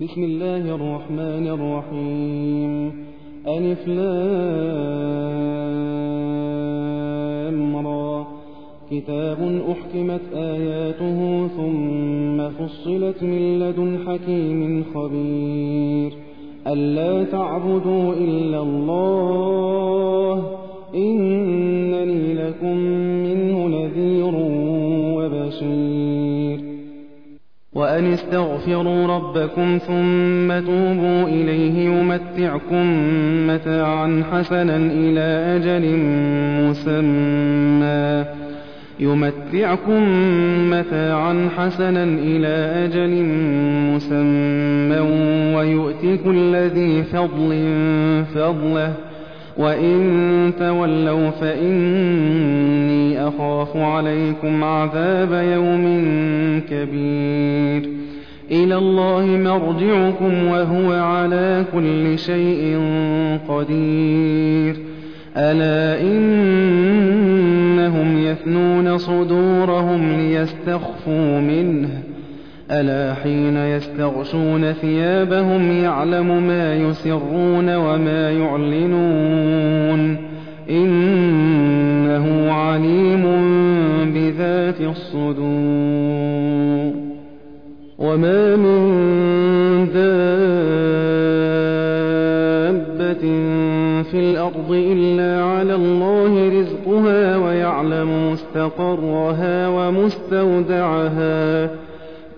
بسم الله الرحمن الرحيم. ألف لام را. كتاب أحكمت آياته ثم فصلت من لدن حكيم خبير. ألا تعبدوا إلا الله. إنني لكم منه نذير وبشير. وأن استغفروا ربكم ثم توبوا إليه يمتعكم متاعا حسنا إلى أجل مسمى. يمتعكم متاعا حسنا إلى أجل مسمى. ويؤتي كل ذي فضل فضله وإن تولوا فإني أخاف عليكم عذاب يوم كبير إلى الله مرجعكم وهو على كل شيء قدير ألا إنهم يثنون صدورهم ليستخفوا منه ألا حين يستغشون ثيابهم يعلم ما يسرون وما يعلنون إنه عليم بذات الصدور وما من دابة في الأرض إلا على الله رزقها ويعلم مستقرها ومستودعها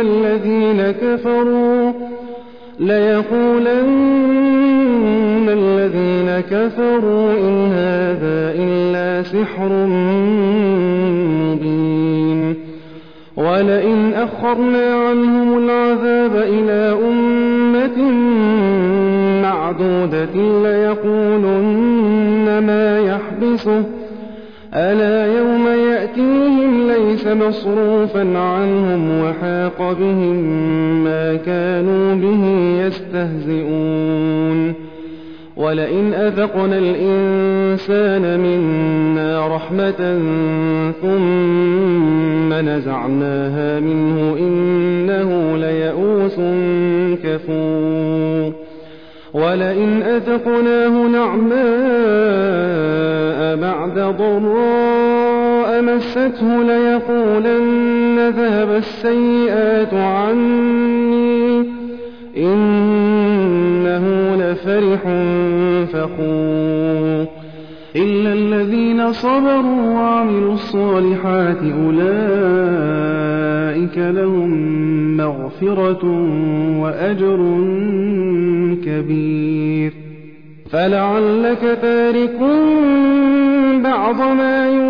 الذين كفروا ليقولن الذين كفروا إن هذا إلا سحر مبين. ولئن أخرنا عنهم العذاب إلى أمة معدودة ليقولن ما يحبسه. ألا يوم ليس مصروفا عنهم وحاق بهم ما كانوا به يستهزئون. ولئن أذقنا الإنسان منا رحمة ثم نزعناها منه إنه ليئوس كفور. ولئن أذقناه نعماء بعد ضراء مسته ليقولن ذهب السيئات عني. إنه لفرح فخور إلا الذين صبروا وعملوا الصالحات أولئك لهم مغفرة وأجر كبير. فلعلك تارك بعض ما يوحى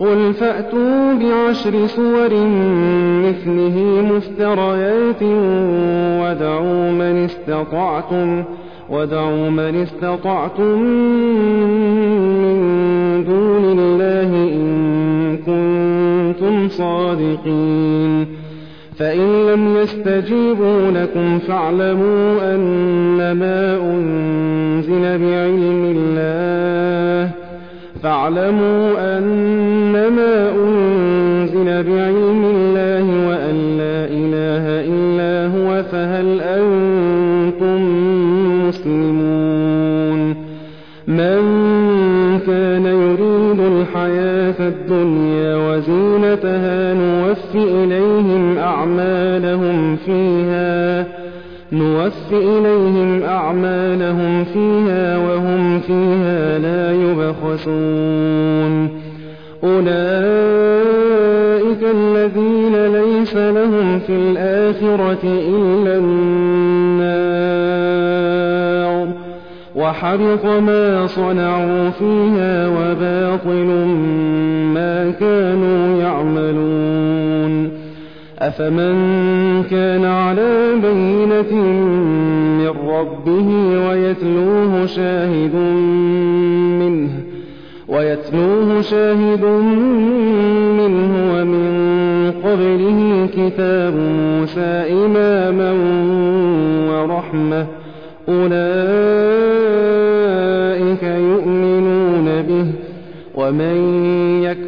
قل فأتوا بعشر سور مثله مفتريات ودعوا من استطعتم ودعوا من استطعتم من دون الله إن كنتم صادقين. فإن لم يستجيبوا لكم فاعلموا أنما أنزل بعلم الله فاعلموا أنما أنزل بعلم الله وأن لا إله إلا هو فهل أنتم مسلمون؟ من كان يريد الحياة الدنيا وزينتها نوف إليهم أعمالهم فيها نوف إليهم أعمالهم فيها وهم فيها لا يبخسون. أولئك الذين ليس لهم في الآخرة إلا النار. وحبط ما صنعوا فيها وباطل ما كانوا يعملون. أفمن كان على بينة من ربه ويتلوه شاهد منه ويتلوه شاهد منه ومن قبله كتاب موسى إماما ورحمة أولئك يؤمنون به ومن يكفر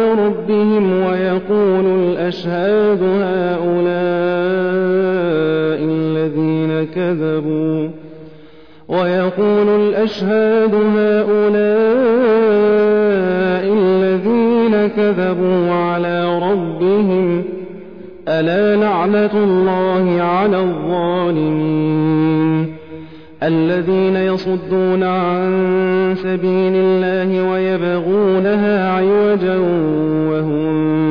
الأشهاد هؤلاء الذين كذبوا ويقول الأشهاد هؤلاء الذين كذبوا على ربهم ألا لعنة الله على الظالمين الذين يصدون عن سبيل الله ويبغونها عوجا وهم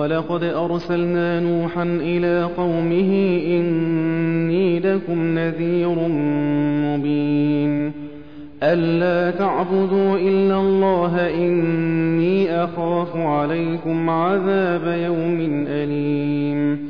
ولقد أرسلنا نوحا إلى قومه إني لكم نذير مبين. ألا تعبدوا إلا الله إني أخاف عليكم عذاب يوم أليم.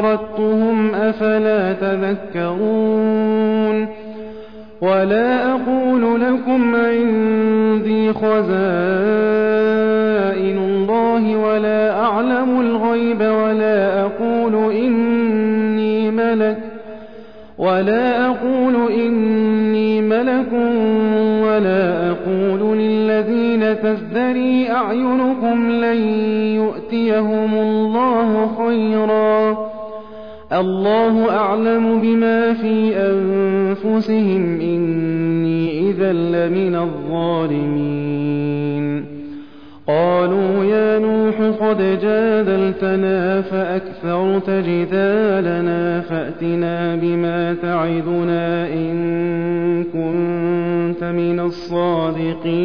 طردتهم أفلا تذكرون ولا أقول لكم عندي خزائن الله ولا أعلم الغيب ولا أقول إني ملك ولا أقول إني ملك ولا أقول للذين تزدري أعينكم لن يؤتيهم الله خيرا الله أعلم بما في أنفسهم إني إذا لمن الظالمين. قالوا يا نوح قد جادلتنا فأكثرت جدالنا فأتنا بما تعدنا إن كنت من الصادقين.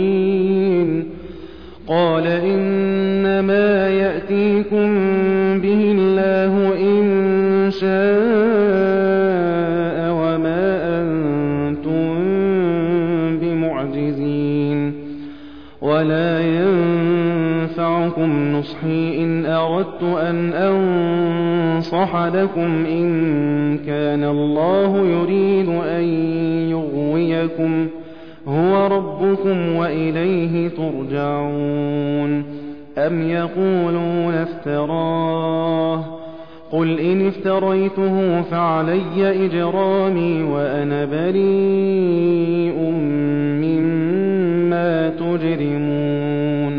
قال إنما يأتيكم به الله نصحي إن أردت أن أنصح لكم إن كان الله يريد أن يغويكم هو ربكم وإليه ترجعون أم يقولون افتراه قل إن افتريته فعلي إجرامي وأنا بريء مما تجرمون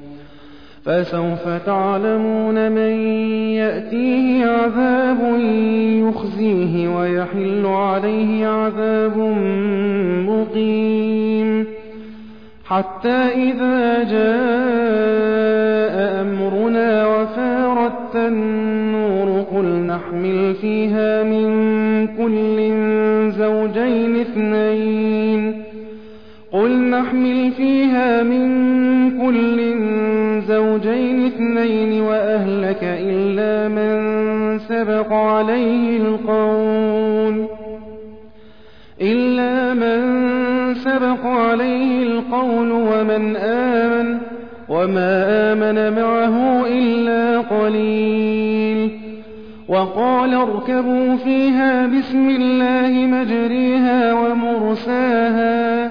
فسوف تعلمون من يأتيه عذاب يخزيه ويحل عليه عذاب مقيم. حتى إذا جاء أمرنا وفارت النور قل نحمل فيها من كل زوجين اثنين. قل نحمل فيها من كل زوجين اثنين وأهلك إلا من سبق عليه القول. إلا من سبق عليه القول ومن آمن وما آمن معه إلا قليل. وقال اركبوا فيها بسم الله مجريها ومرساها.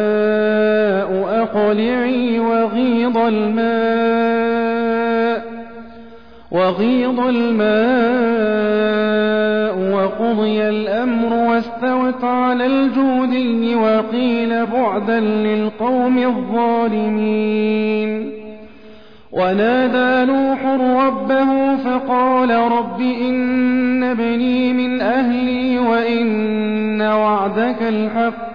أقلعي وغيض الماء وغيض الماء وقضي الأمر واستوت على الجودي وقيل بعدا للقوم الظالمين. ونادى نوح ربه فقال رب إن ابني من أهلي وإن وعدك الحق.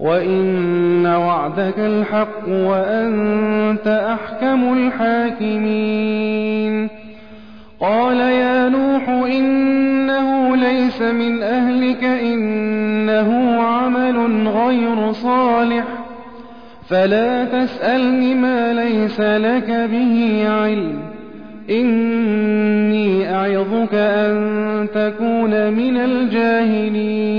وإن وعدك الحق وأنت أحكم الحاكمين قال يا نوح إنه ليس من أهلك إنه عمل غير صالح فلا تسألني ما ليس لك به علم إني أعظك أن تكون من الجاهلين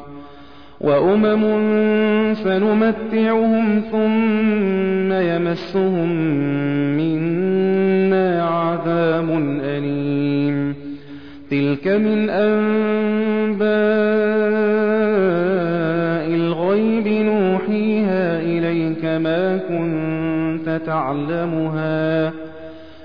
وأمم سنمتعهم ثم يمسهم منا عذاب أليم. تلك من أنباء الغيب نوحيها إليك ما كنت تعلمها.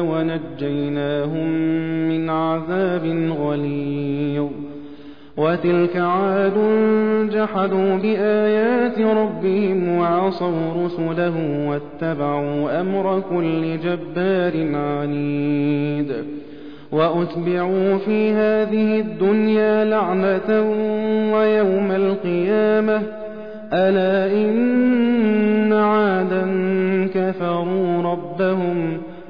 ونجيناهم من عذاب غليظ وتلك عاد جحدوا بآيات ربهم وعصوا رسله واتبعوا أمر كل جبار عنيد وأتبعوا في هذه الدنيا لعنة ويوم القيامة ألا إن عادا كفروا ربهم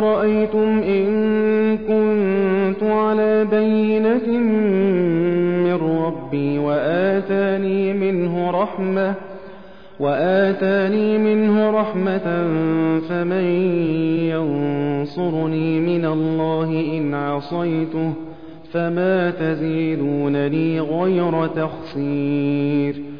قوم أرأيتم إن كنت على بينة من ربي وآتاني منه رحمة فمن ينصرني من الله إن عصيته فما تزيدونني غير تخسير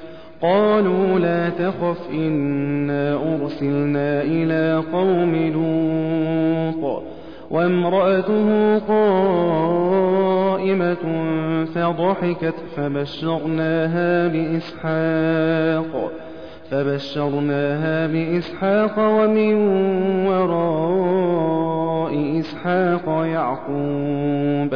قالوا لا تخف إنا أرسلنا إلى قوم لوط وامرأته قائمة فضحكت فبشرناها بإسحاق فبشرناها بإسحاق ومن وراء إسحاق يعقوب.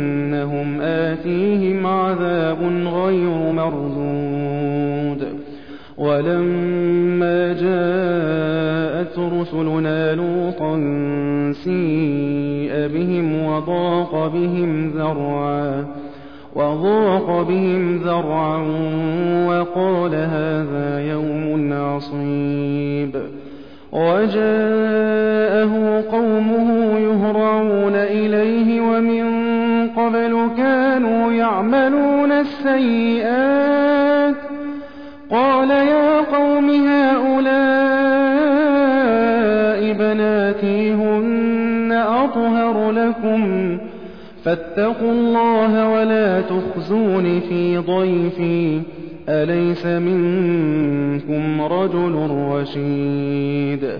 آتيهم عذاب غير مردود ولما جاءت رسلنا لوطا سيء بهم وضاق بهم ذرعا وضاق بهم ذرعا وقال هذا يوم عصيب. وجاءه قومه يهرعون إليه ومن قبل كانوا يعملون السيئات. قال يا قوم هؤلاء بناتي هن أطهر لكم. فاتقوا الله ولا تخزون في ضيفي. أليس منكم رجل رشيد؟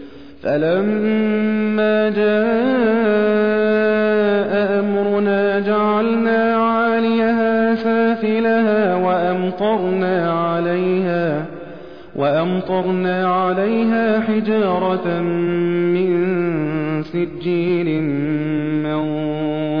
فلما جاء أمرنا جعلنا عاليها سافلها وأمطرنا عليها وأمطرنا عليها حجارة من سجيل منضود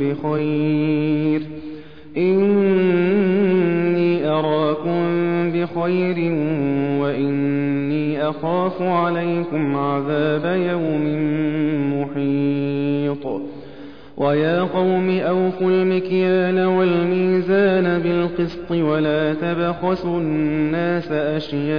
بخير. إني أراكم بخير وإني أخاف عليكم عذاب يوم محيط. ويا قوم أوفوا المكيال والميزان بالقسط ولا تبخسوا الناس أشياءهم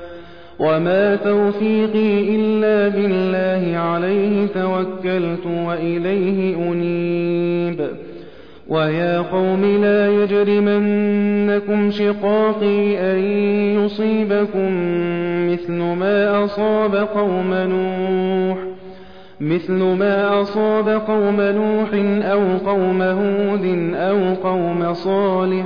وما توفيقي إلا بالله عليه توكلت وإليه أنيب ويا قوم لا يجرمنكم شقاقي أن يصيبكم مثل ما أصاب قوم نوح مثل ما أصاب قوم نوح أو قوم هود أو قوم صالح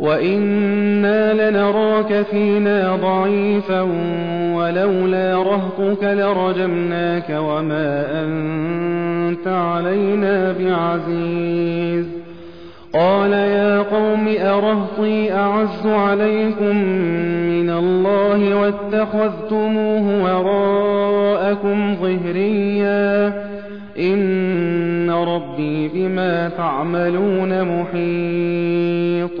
وإنا لنراك فينا ضعيفا ولولا رهطك لرجمناك وما أنت علينا بعزيز قال يا قوم أرهطي أعز عليكم من الله واتخذتموه وراءكم ظهريا إن ربي بما تعملون محيط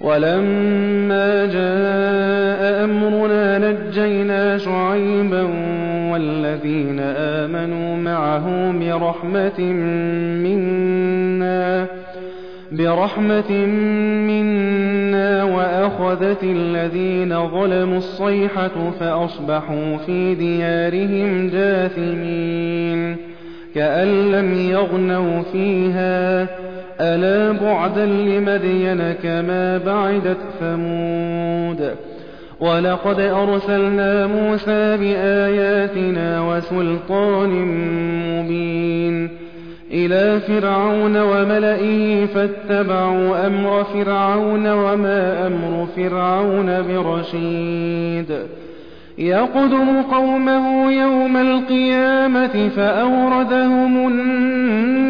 ولما جاء أمرنا نجينا شعيبا والذين آمنوا معه برحمة منا برحمة منا وأخذت الذين ظلموا الصيحة فأصبحوا في ديارهم جاثمين كأن لم يغنوا فيها. ألا بعدا لمدين كما بعدت ثمود ولقد أرسلنا موسى بآياتنا وسلطان مبين إلى فرعون وملئه فاتبعوا أمر فرعون وما أمر فرعون برشيد يقدم قومه يوم القيامة فأوردهم النار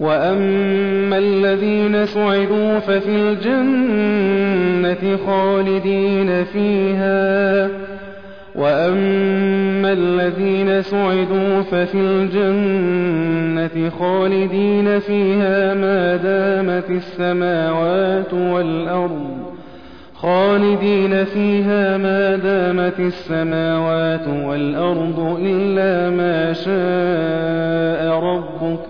وأما الذين سعدوا ففي الجنة خالدين فيها وأما الذين سعدوا ففي الجنة خالدين فيها ما دامت السماوات والأرض خالدين فيها ما دامت السماوات والأرض إلا ما شاء ربك